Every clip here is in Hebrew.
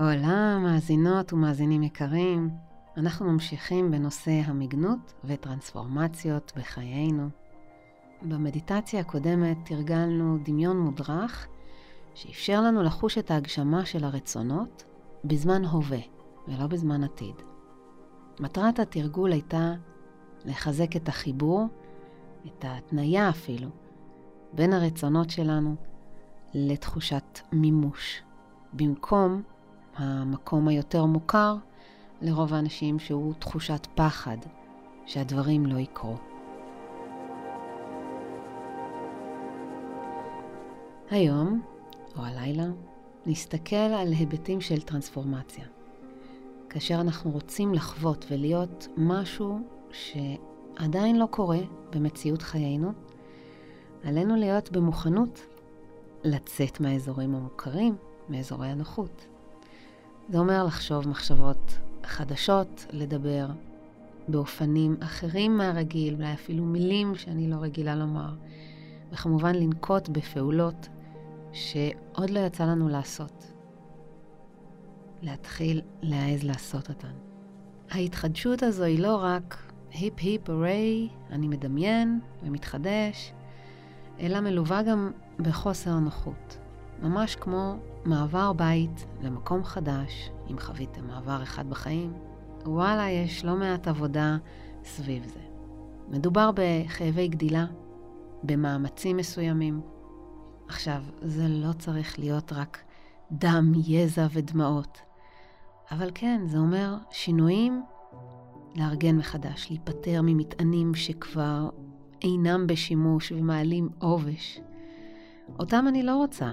עולם, מאזינות ומאזינים יקרים, אנחנו ממשיכים בנושא המגנות וטרנספורמציות בחיינו. במדיטציה הקודמת תרגלנו דמיון מודרך שאפשר לנו לחוש את ההגשמה של הרצונות בזמן הווה ולא בזמן עתיד. מטרת התרגול הייתה לחזק את החיבור, את ההתניה אפילו, בין הרצונות שלנו לתחושת מימוש, במקום המקום היותר מוכר לרוב האנשים שהוא תחושת פחד שהדברים לא יקרו. היום, או הלילה, נסתכל על היבטים של טרנספורמציה. כאשר אנחנו רוצים לחוות ולהיות משהו שעדיין לא קורה במציאות חיינו, עלינו להיות במוכנות לצאת מהאזורים המוכרים, מאזורי הנוחות. זה אומר לחשוב מחשבות חדשות, לדבר באופנים אחרים מהרגיל, אולי אפילו מילים שאני לא רגילה לומר, וכמובן לנקוט בפעולות שעוד לא יצא לנו לעשות. להתחיל להעז לעשות אותן. ההתחדשות הזו היא לא רק היפ היפ הורי, אני מדמיין ומתחדש, אלא מלווה גם בחוסר נוחות. ממש כמו מעבר בית למקום חדש, אם חוויתם מעבר אחד בחיים, וואלה, יש לא מעט עבודה סביב זה. מדובר בכאבי גדילה, במאמצים מסוימים. עכשיו, זה לא צריך להיות רק דם, יזע ודמעות, אבל כן, זה אומר שינויים, לארגן מחדש, להיפטר ממטענים שכבר אינם בשימוש ומעלים עובש. אותם אני לא רוצה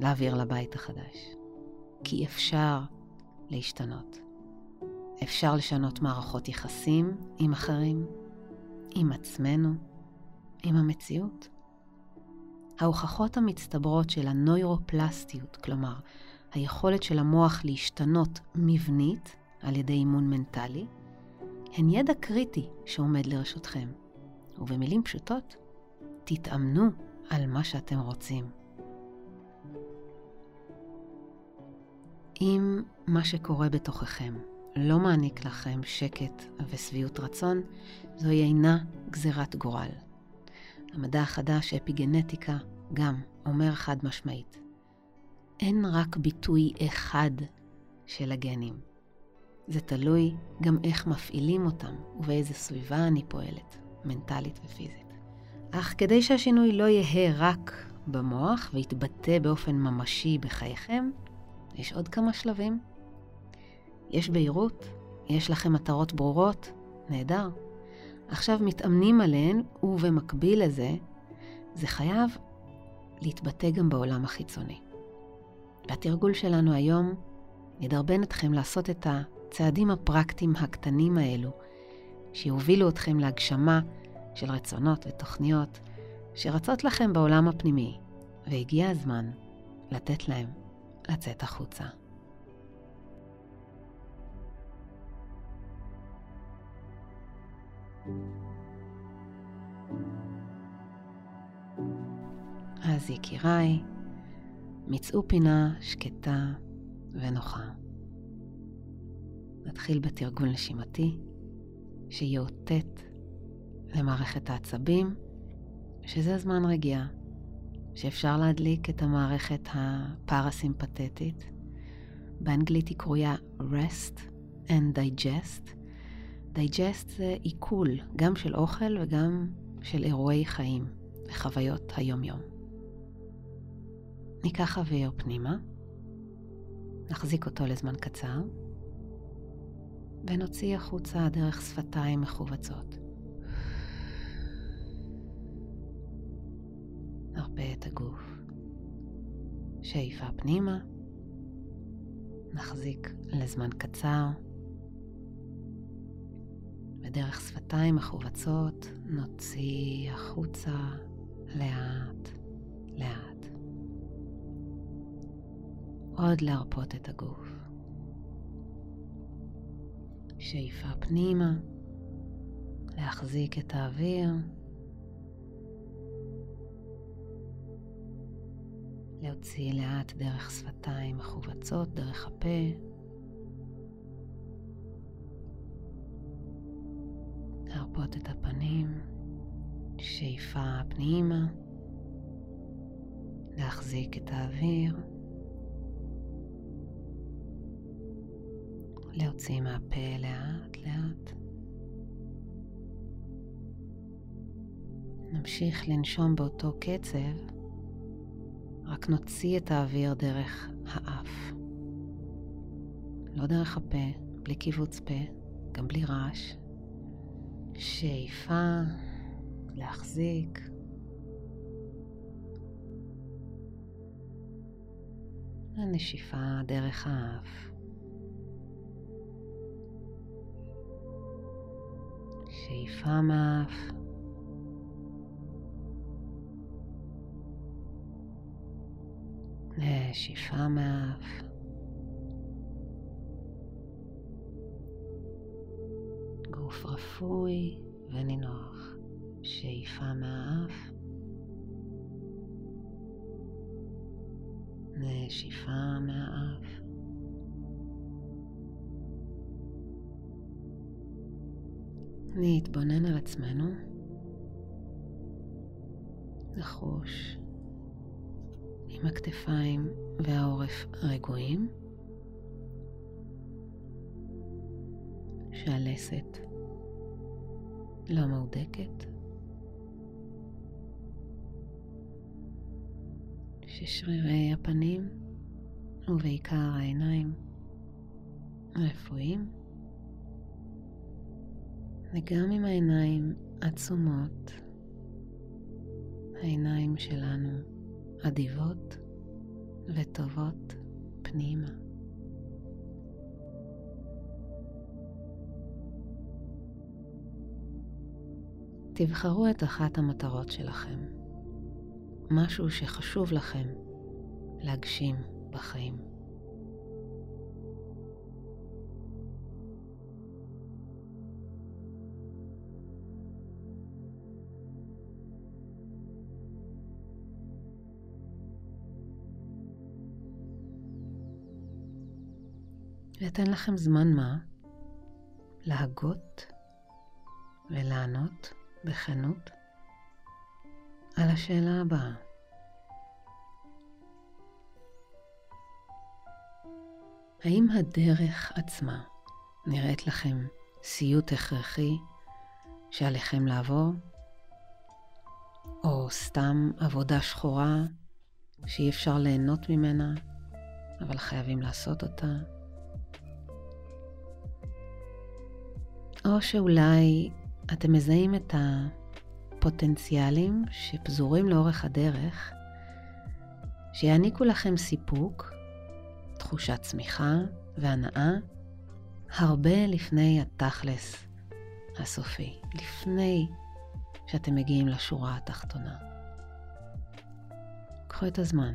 להעביר לבית החדש, כי אפשר להשתנות. אפשר לשנות מערכות יחסים עם אחרים, עם עצמנו, עם המציאות. ההוכחות המצטברות של הנוירופלסטיות, כלומר, היכולת של המוח להשתנות מבנית על ידי אימון מנטלי, הן ידע קריטי שעומד לרשותכם. ובמילים פשוטות, תתאמנו על מה שאתם רוצים. אם מה שקורה בתוככם לא מעניק לכם שקט ושביעות רצון, זוהי אינה גזירת גורל. המדע החדש, אפיגנטיקה, גם אומר חד משמעית. אין רק ביטוי אחד של הגנים. זה תלוי גם איך מפעילים אותם ובאיזה סביבה אני פועלת, מנטלית ופיזית. אך כדי שהשינוי לא יהא רק במוח ויתבטא באופן ממשי בחייכם, יש עוד כמה שלבים. יש בהירות, יש לכם מטרות ברורות, נהדר. עכשיו מתאמנים עליהן, ובמקביל לזה, זה חייב להתבטא גם בעולם החיצוני. והתרגול שלנו היום ידרבן אתכם לעשות את הצעדים הפרקטיים הקטנים האלו, שיובילו אתכם להגשמה של רצונות ותוכניות שרצות לכם בעולם הפנימי, והגיע הזמן לתת להם לצאת החוצה. אז יקיריי, מצאו פינה שקטה ונוחה. נתחיל בתרגול נשימתי שיאותת למערכת העצבים, שזה זמן רגיעה, שאפשר להדליק את המערכת הפרסימפתטית. באנגלית היא קרויה rest and digest. digest זה עיכול, גם של אוכל וגם של אירועי חיים וחוויות היום-יום. ניקח אוויר פנימה, נחזיק אותו לזמן קצר, ונוציא החוצה דרך שפתיים מכווצות. נרפה את הגוף. שאיפה פנימה, נחזיק לזמן קצר, ודרך שפתיים מכווצות נוציא החוצה לאט לאט. עוד להרפות את הגוף. שאיפה פנימה, להחזיק את האוויר, להוציא לאט דרך שפתיים מכווצות, דרך הפה. להרפות את הפנים, שאיפה פנימה, להחזיק את האוויר, להוציא מהפה לאט לאט. נמשיך לנשום באותו קצב, רק נוציא את האוויר דרך האף. לא דרך הפה, בלי קיבוץ פה, גם בלי רעש. שאיפה, להחזיק. הנשיפה דרך האף. שאיפה מהאף. נשיפה מהאף. גוף רפוי ונינוח. שאיפה מהאף. נשיפה מהאף. נתבונן על עצמנו, לחוש עם הכתפיים והעורף רגועים, שהלסת לא מהודקת, ששרירי הפנים ובעיקר העיניים רפואיים, וגם עם העיניים עצומות, העיניים שלנו אדיבות וטובות פנימה. תבחרו את אחת המטרות שלכם, משהו שחשוב לכם להגשים בחיים. ואתן לכם זמן מה להגות ולענות בכנות על השאלה הבאה. האם הדרך עצמה נראית לכם סיוט הכרחי שעליכם לעבור? או סתם עבודה שחורה שאי אפשר ליהנות ממנה, אבל חייבים לעשות אותה? או שאולי אתם מזהים את הפוטנציאלים שפזורים לאורך הדרך, שיעניקו לכם סיפוק, תחושת צמיחה והנאה, הרבה לפני התכלס הסופי, לפני שאתם מגיעים לשורה התחתונה. קחו את הזמן.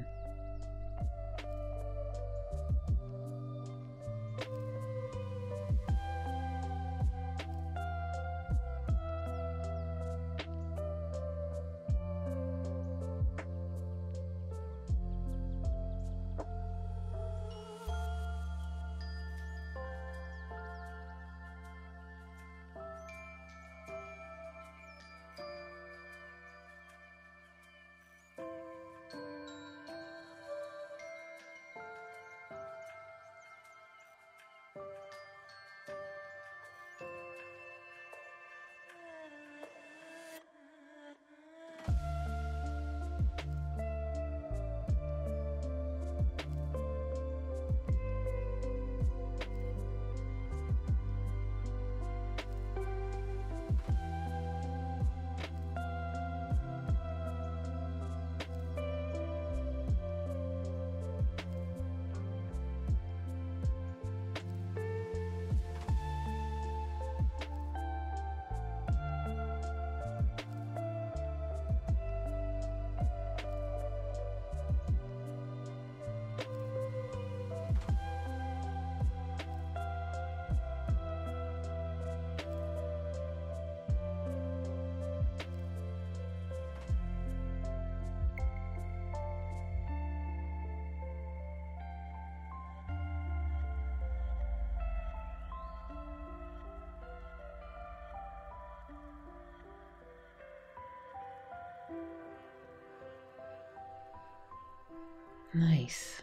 נייס.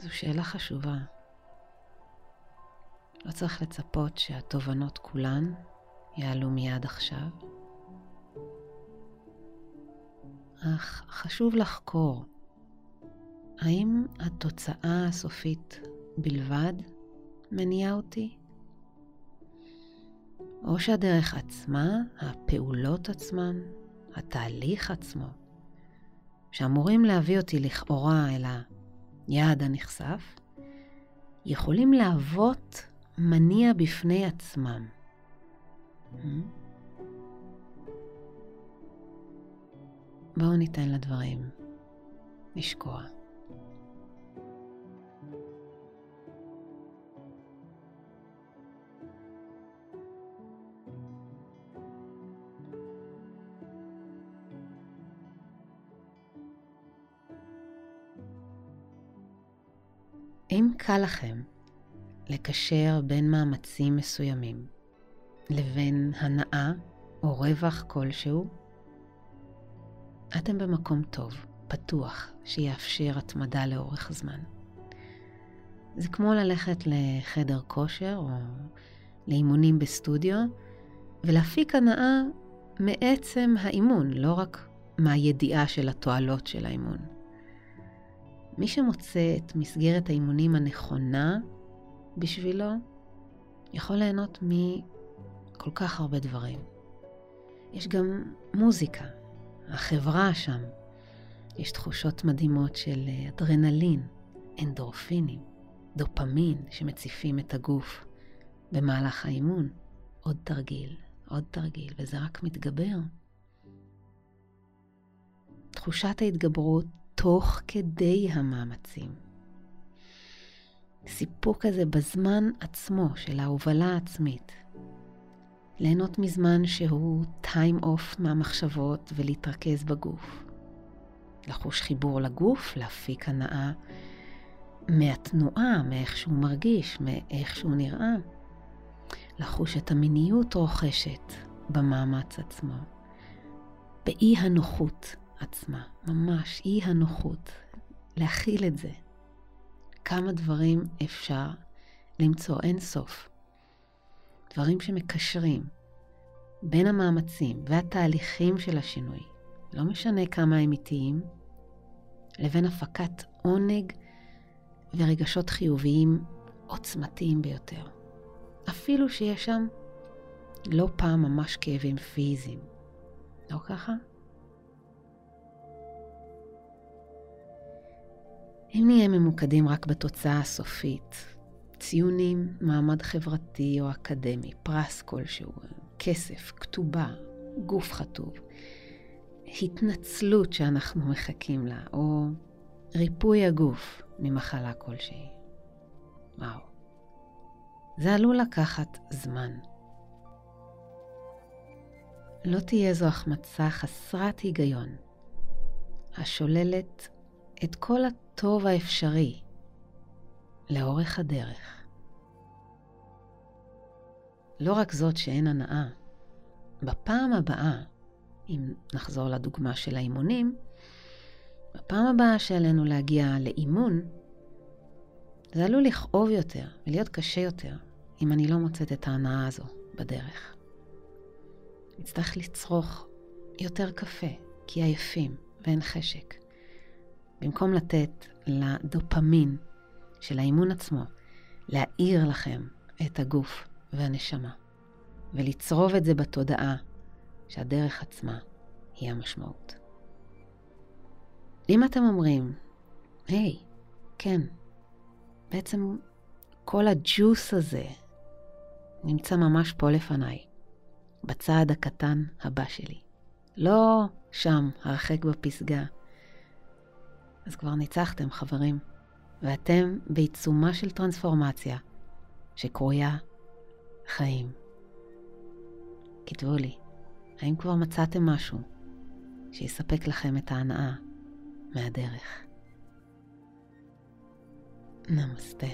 זו שאלה חשובה. לא צריך לצפות שהתובנות כולן יעלו מיד עכשיו, אך חשוב לחקור האם התוצאה הסופית בלבד מניעה אותי? או שהדרך עצמה, הפעולות עצמן, התהליך עצמו, שאמורים להביא אותי לכאורה אל היעד הנכסף, יכולים להוות מניע בפני עצמם. בואו ניתן לדברים לשקוע. אם קל לכם לקשר בין מאמצים מסוימים לבין הנאה או רווח כלשהו, אתם במקום טוב, פתוח, שיאפשר התמדה לאורך זמן. זה כמו ללכת לחדר כושר או לאימונים בסטודיו ולהפיק הנאה מעצם האימון, לא רק מהידיעה של התועלות של האימון. מי שמוצא את מסגרת האימונים הנכונה בשבילו, יכול ליהנות מכל כך הרבה דברים. יש גם מוזיקה, החברה שם. יש תחושות מדהימות של אדרנלין, אנדורפינים, דופמין שמציפים את הגוף במהלך האימון. עוד תרגיל, עוד תרגיל, וזה רק מתגבר. תחושת ההתגברות תוך כדי המאמצים. סיפוק הזה בזמן עצמו של ההובלה העצמית. ליהנות מזמן שהוא טיים אוף מהמחשבות ולהתרכז בגוף. לחוש חיבור לגוף, להפיק הנאה מהתנועה, מאיך שהוא מרגיש, מאיך שהוא נראה. לחוש את המיניות רוכשת במאמץ עצמו. באי הנוחות עצמה, ממש אי הנוחות. להכיל את זה. כמה דברים אפשר למצוא, אין סוף. דברים שמקשרים בין המאמצים והתהליכים של השינוי, לא משנה כמה הם איטיים, לבין הפקת עונג ורגשות חיוביים עוצמתיים ביותר. אפילו שיש שם לא פעם ממש כאבים פיזיים. לא ככה? אם נהיה ממוקדים רק בתוצאה הסופית, ציונים, מעמד חברתי או אקדמי, פרס כלשהו, כסף, כתובה, גוף חטוב, התנצלות שאנחנו מחכים לה, או ריפוי הגוף ממחלה כלשהי. וואו. זה עלול לקחת זמן. לא תהיה זו החמצה חסרת היגיון, השוללת את כל הטוב האפשרי לאורך הדרך. לא רק זאת שאין הנאה, בפעם הבאה, אם נחזור לדוגמה של האימונים, בפעם הבאה שעלינו להגיע לאימון, זה עלול לכאוב יותר ולהיות קשה יותר אם אני לא מוצאת את ההנאה הזו בדרך. נצטרך לצרוך יותר קפה, כי עייפים ואין חשק. במקום לתת לדופמין של האימון עצמו להאיר לכם את הגוף והנשמה, ולצרוב את זה בתודעה שהדרך עצמה היא המשמעות. אם אתם אומרים, היי, hey, כן, בעצם כל הג'וס הזה נמצא ממש פה לפניי, בצעד הקטן הבא שלי. לא שם, הרחק בפסגה. אז כבר ניצחתם, חברים. ואתם בעיצומה של טרנספורמציה שקרויה חיים. כתבו לי, האם כבר מצאתם משהו שיספק לכם את ההנאה מהדרך? נמסטה.